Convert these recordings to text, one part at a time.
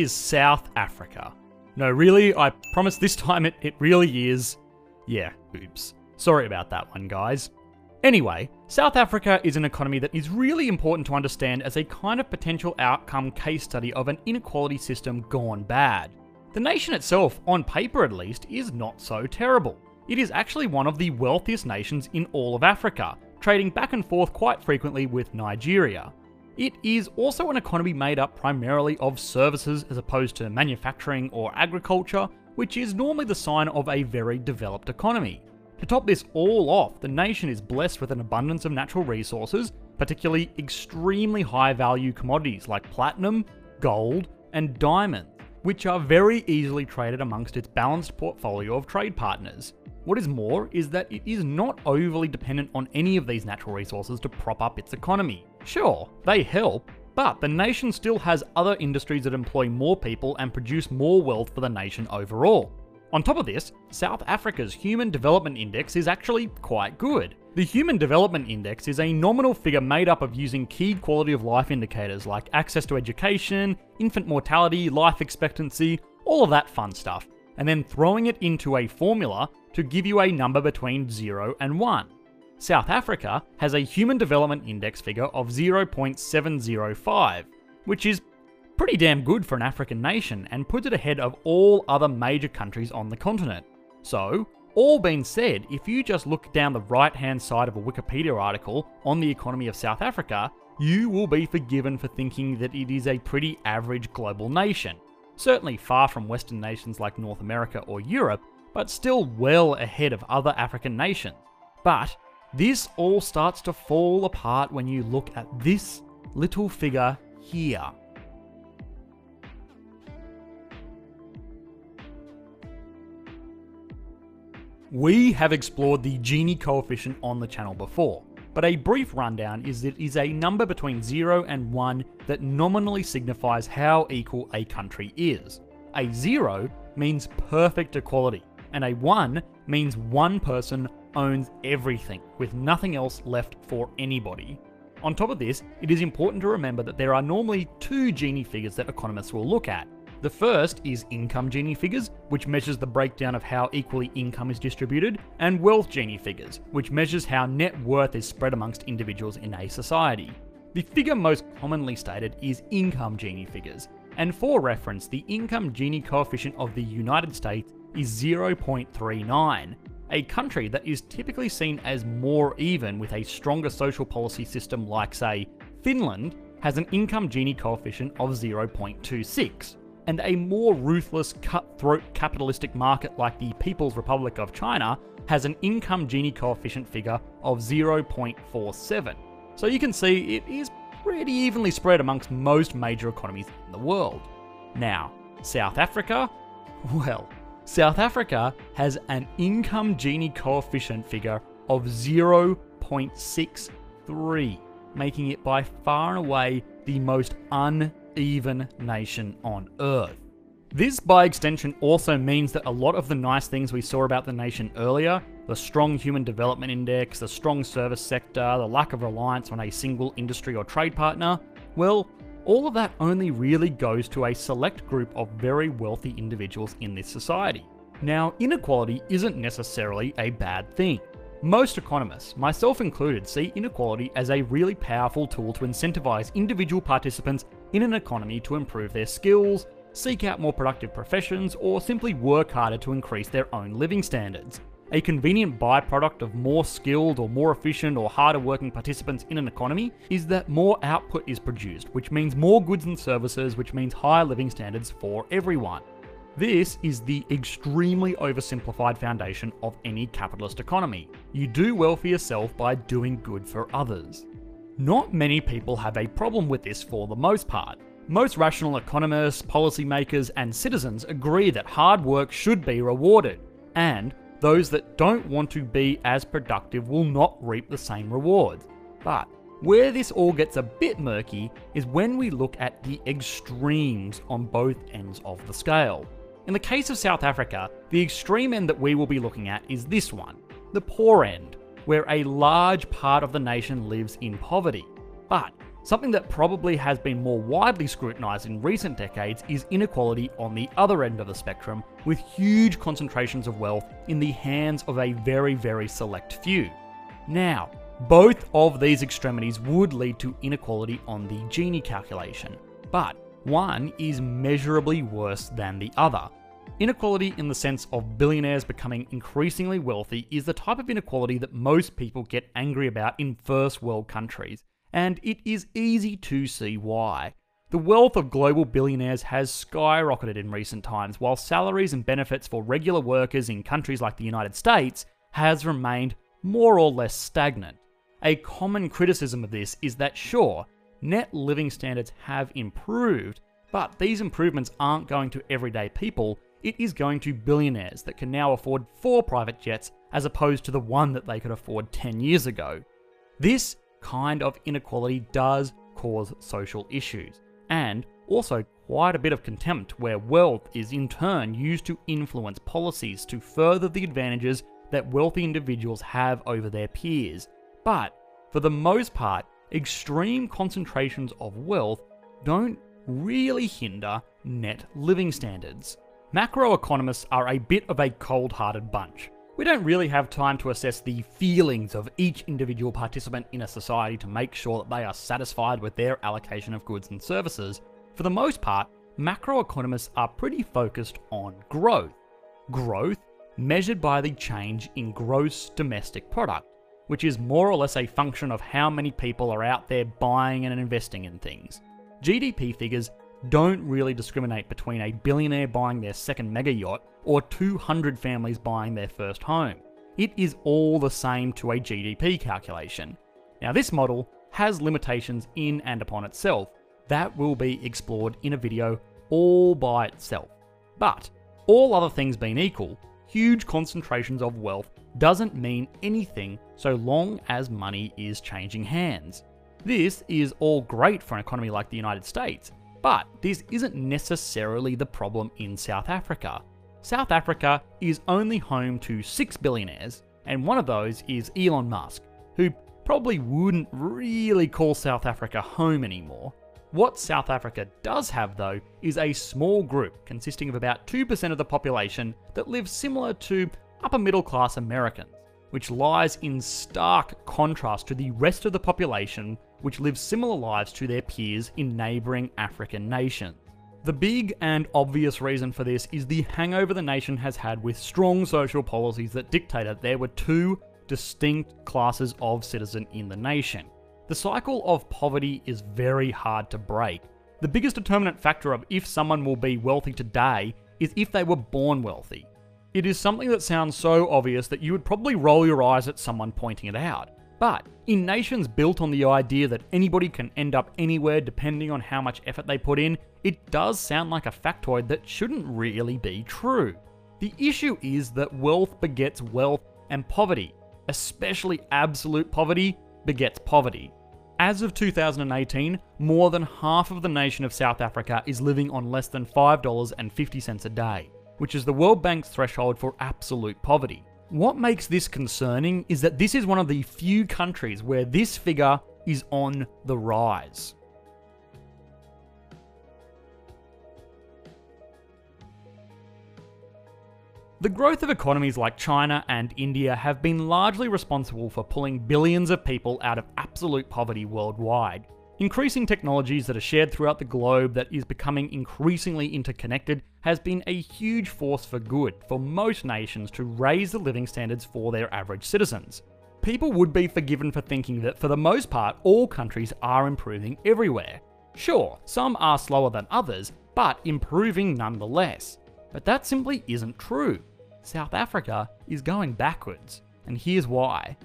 is South Africa? No, really, I promise this time it, it really is. Yeah, oops. Sorry about that one, guys. Anyway, South Africa is an economy that is really important to understand as a kind of potential outcome case study of an inequality system gone bad. The nation itself, on paper at least, is not so terrible. It is actually one of the wealthiest nations in all of Africa, trading back and forth quite frequently with Nigeria. It is also an economy made up primarily of services as opposed to manufacturing or agriculture, which is normally the sign of a very developed economy. To top this all off, the nation is blessed with an abundance of natural resources, particularly extremely high value commodities like platinum, gold, and diamonds, which are very easily traded amongst its balanced portfolio of trade partners. What is more is that it is not overly dependent on any of these natural resources to prop up its economy. Sure, they help, but the nation still has other industries that employ more people and produce more wealth for the nation overall. On top of this, South Africa's Human Development Index is actually quite good. The Human Development Index is a nominal figure made up of using key quality of life indicators like access to education, infant mortality, life expectancy, all of that fun stuff, and then throwing it into a formula to give you a number between 0 and 1. South Africa has a Human Development Index figure of 0.705, which is pretty damn good for an African nation and puts it ahead of all other major countries on the continent. So, all being said, if you just look down the right hand side of a Wikipedia article on the economy of South Africa, you will be forgiven for thinking that it is a pretty average global nation. Certainly far from Western nations like North America or Europe, but still well ahead of other African nations. But this all starts to fall apart when you look at this little figure here. We have explored the Gini coefficient on the channel before, but a brief rundown is that it is a number between 0 and 1 that nominally signifies how equal a country is. A 0 means perfect equality, and a 1 means one person owns everything, with nothing else left for anybody. On top of this, it is important to remember that there are normally two Gini figures that economists will look at. The first is income Gini figures, which measures the breakdown of how equally income is distributed, and wealth Gini figures, which measures how net worth is spread amongst individuals in a society. The figure most commonly stated is income Gini figures, and for reference, the income Gini coefficient of the United States is 0.39, a country that is typically seen as more even with a stronger social policy system like, say, Finland, has an income Gini coefficient of 0.26, and a more ruthless, cutthroat capitalistic market like the People's Republic of China has an income Gini coefficient figure of 0.47. So you can see it is pretty evenly spread amongst most major economies in the world. Now, South Africa? Well, South Africa has an income Gini coefficient figure of 0.63, making it by far and away the most uneven nation on earth. This, by extension, also means that a lot of the nice things we saw about the nation earlier the strong human development index, the strong service sector, the lack of reliance on a single industry or trade partner well, all of that only really goes to a select group of very wealthy individuals in this society. Now, inequality isn't necessarily a bad thing. Most economists, myself included, see inequality as a really powerful tool to incentivize individual participants in an economy to improve their skills, seek out more productive professions, or simply work harder to increase their own living standards. A convenient byproduct of more skilled or more efficient or harder working participants in an economy is that more output is produced, which means more goods and services, which means higher living standards for everyone. This is the extremely oversimplified foundation of any capitalist economy. You do well for yourself by doing good for others. Not many people have a problem with this for the most part. Most rational economists, policymakers, and citizens agree that hard work should be rewarded, and those that don't want to be as productive will not reap the same rewards. But where this all gets a bit murky is when we look at the extremes on both ends of the scale. In the case of South Africa, the extreme end that we will be looking at is this one the poor end, where a large part of the nation lives in poverty. But Something that probably has been more widely scrutinised in recent decades is inequality on the other end of the spectrum, with huge concentrations of wealth in the hands of a very, very select few. Now, both of these extremities would lead to inequality on the Gini calculation, but one is measurably worse than the other. Inequality in the sense of billionaires becoming increasingly wealthy is the type of inequality that most people get angry about in first world countries and it is easy to see why. The wealth of global billionaires has skyrocketed in recent times, while salaries and benefits for regular workers in countries like the United States has remained more or less stagnant. A common criticism of this is that sure, net living standards have improved, but these improvements aren't going to everyday people, it is going to billionaires that can now afford four private jets as opposed to the one that they could afford 10 years ago. This kind of inequality does cause social issues, and also quite a bit of contempt where wealth is in turn used to influence policies to further the advantages that wealthy individuals have over their peers. But for the most part, extreme concentrations of wealth don't really hinder net living standards. Macroeconomists are a bit of a cold hearted bunch. We don't really have time to assess the feelings of each individual participant in a society to make sure that they are satisfied with their allocation of goods and services. For the most part, macroeconomists are pretty focused on growth. Growth measured by the change in gross domestic product, which is more or less a function of how many people are out there buying and investing in things. GDP figures don't really discriminate between a billionaire buying their second mega yacht or 200 families buying their first home. It is all the same to a GDP calculation. Now, this model has limitations in and upon itself that will be explored in a video all by itself. But, all other things being equal, huge concentrations of wealth doesn't mean anything so long as money is changing hands. This is all great for an economy like the United States, but this isn't necessarily the problem in South Africa. South Africa is only home to six billionaires, and one of those is Elon Musk, who probably wouldn't really call South Africa home anymore. What South Africa does have, though, is a small group consisting of about 2% of the population that lives similar to upper middle class Americans, which lies in stark contrast to the rest of the population which live similar lives to their peers in neighbouring African nations. The big and obvious reason for this is the hangover the nation has had with strong social policies that dictated there were two distinct classes of citizen in the nation. The cycle of poverty is very hard to break. The biggest determinant factor of if someone will be wealthy today is if they were born wealthy. It is something that sounds so obvious that you would probably roll your eyes at someone pointing it out. But in nations built on the idea that anybody can end up anywhere depending on how much effort they put in, it does sound like a factoid that shouldn't really be true. The issue is that wealth begets wealth and poverty, especially absolute poverty, begets poverty. As of 2018, more than half of the nation of South Africa is living on less than $5.50 a day, which is the World Bank's threshold for absolute poverty. What makes this concerning is that this is one of the few countries where this figure is on the rise. The growth of economies like China and India have been largely responsible for pulling billions of people out of absolute poverty worldwide. Increasing technologies that are shared throughout the globe that is becoming increasingly interconnected has been a huge force for good for most nations to raise the living standards for their average citizens. People would be forgiven for thinking that for the most part all countries are improving everywhere. Sure, some are slower than others, but improving nonetheless. But that simply isn't true. South Africa is going backwards, and here's why.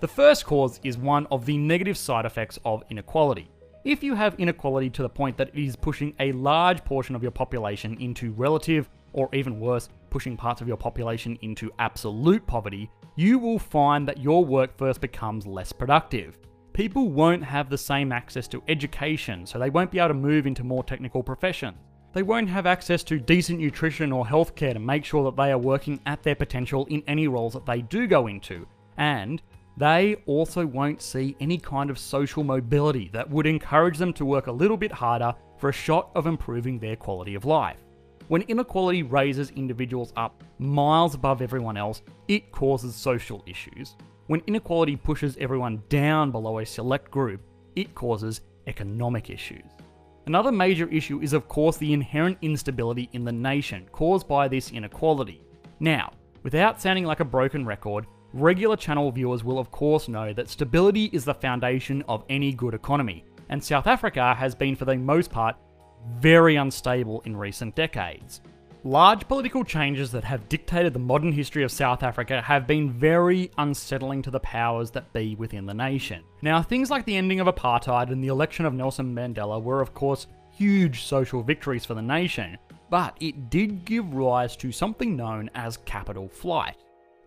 The first cause is one of the negative side effects of inequality. If you have inequality to the point that it is pushing a large portion of your population into relative, or even worse, pushing parts of your population into absolute poverty, you will find that your workforce becomes less productive. People won't have the same access to education, so they won't be able to move into more technical professions. They won't have access to decent nutrition or healthcare to make sure that they are working at their potential in any roles that they do go into. And they also won't see any kind of social mobility that would encourage them to work a little bit harder for a shot of improving their quality of life. When inequality raises individuals up miles above everyone else, it causes social issues. When inequality pushes everyone down below a select group, it causes economic issues. Another major issue is, of course, the inherent instability in the nation caused by this inequality. Now, without sounding like a broken record, regular channel viewers will, of course, know that stability is the foundation of any good economy, and South Africa has been, for the most part, very unstable in recent decades. Large political changes that have dictated the modern history of South Africa have been very unsettling to the powers that be within the nation. Now, things like the ending of apartheid and the election of Nelson Mandela were, of course, huge social victories for the nation, but it did give rise to something known as capital flight.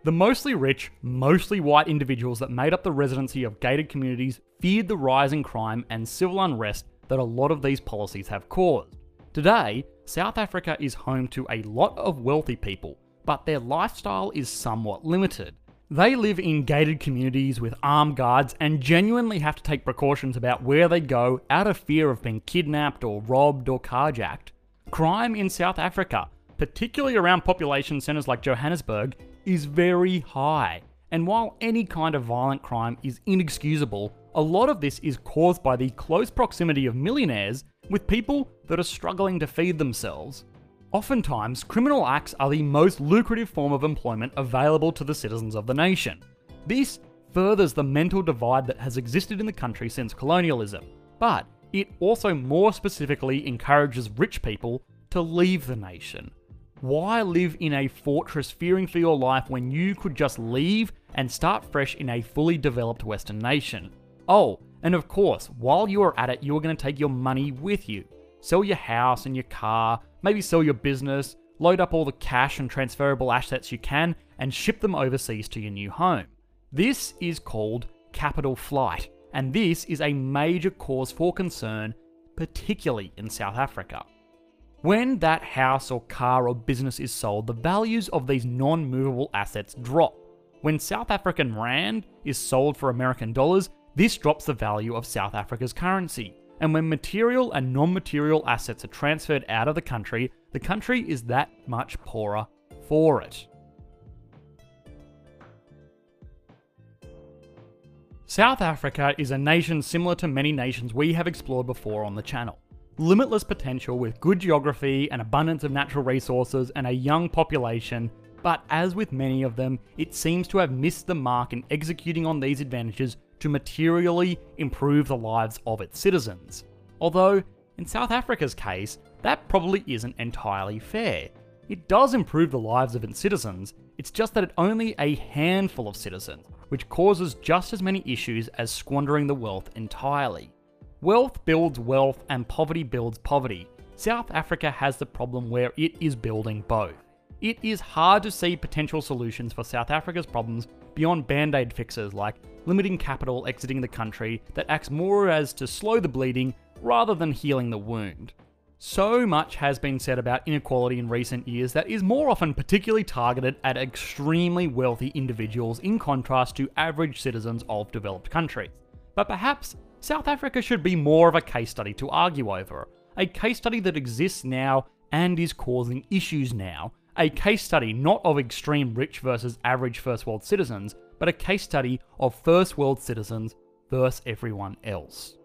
The mostly rich, mostly white individuals that made up the residency of gated communities feared the rising crime and civil unrest that a lot of these policies have caused. Today, South Africa is home to a lot of wealthy people, but their lifestyle is somewhat limited. They live in gated communities with armed guards and genuinely have to take precautions about where they go out of fear of being kidnapped or robbed or carjacked. Crime in South Africa, particularly around population centres like Johannesburg, is very high. And while any kind of violent crime is inexcusable, a lot of this is caused by the close proximity of millionaires with people that are struggling to feed themselves. Oftentimes, criminal acts are the most lucrative form of employment available to the citizens of the nation. This furthers the mental divide that has existed in the country since colonialism, but it also more specifically encourages rich people to leave the nation. Why live in a fortress fearing for your life when you could just leave and start fresh in a fully developed Western nation? Oh, and of course, while you are at it, you are going to take your money with you. Sell your house and your car, maybe sell your business, load up all the cash and transferable assets you can, and ship them overseas to your new home. This is called capital flight, and this is a major cause for concern, particularly in South Africa. When that house or car or business is sold, the values of these non movable assets drop. When South African Rand is sold for American dollars, this drops the value of South Africa's currency. And when material and non material assets are transferred out of the country, the country is that much poorer for it. South Africa is a nation similar to many nations we have explored before on the channel. Limitless potential with good geography, an abundance of natural resources, and a young population, but as with many of them, it seems to have missed the mark in executing on these advantages to materially improve the lives of its citizens. Although, in South Africa's case, that probably isn't entirely fair. It does improve the lives of its citizens, it's just that it only a handful of citizens, which causes just as many issues as squandering the wealth entirely. Wealth builds wealth and poverty builds poverty. South Africa has the problem where it is building both. It is hard to see potential solutions for South Africa's problems beyond band aid fixes like limiting capital exiting the country that acts more as to slow the bleeding rather than healing the wound. So much has been said about inequality in recent years that is more often particularly targeted at extremely wealthy individuals in contrast to average citizens of developed countries. But perhaps South Africa should be more of a case study to argue over, a case study that exists now and is causing issues now, a case study not of extreme rich versus average first world citizens, but a case study of first world citizens versus everyone else.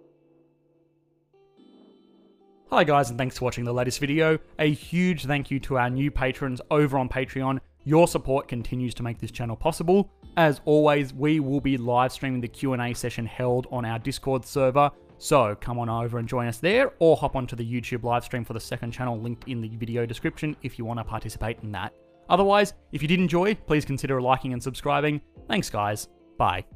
Hi guys and thanks for watching the latest video. A huge thank you to our new patrons over on Patreon. Your support continues to make this channel possible. As always, we will be live streaming the Q&A session held on our Discord server, so come on over and join us there or hop onto the YouTube live stream for the second channel linked in the video description if you want to participate in that. Otherwise, if you did enjoy, please consider liking and subscribing. Thanks guys. Bye.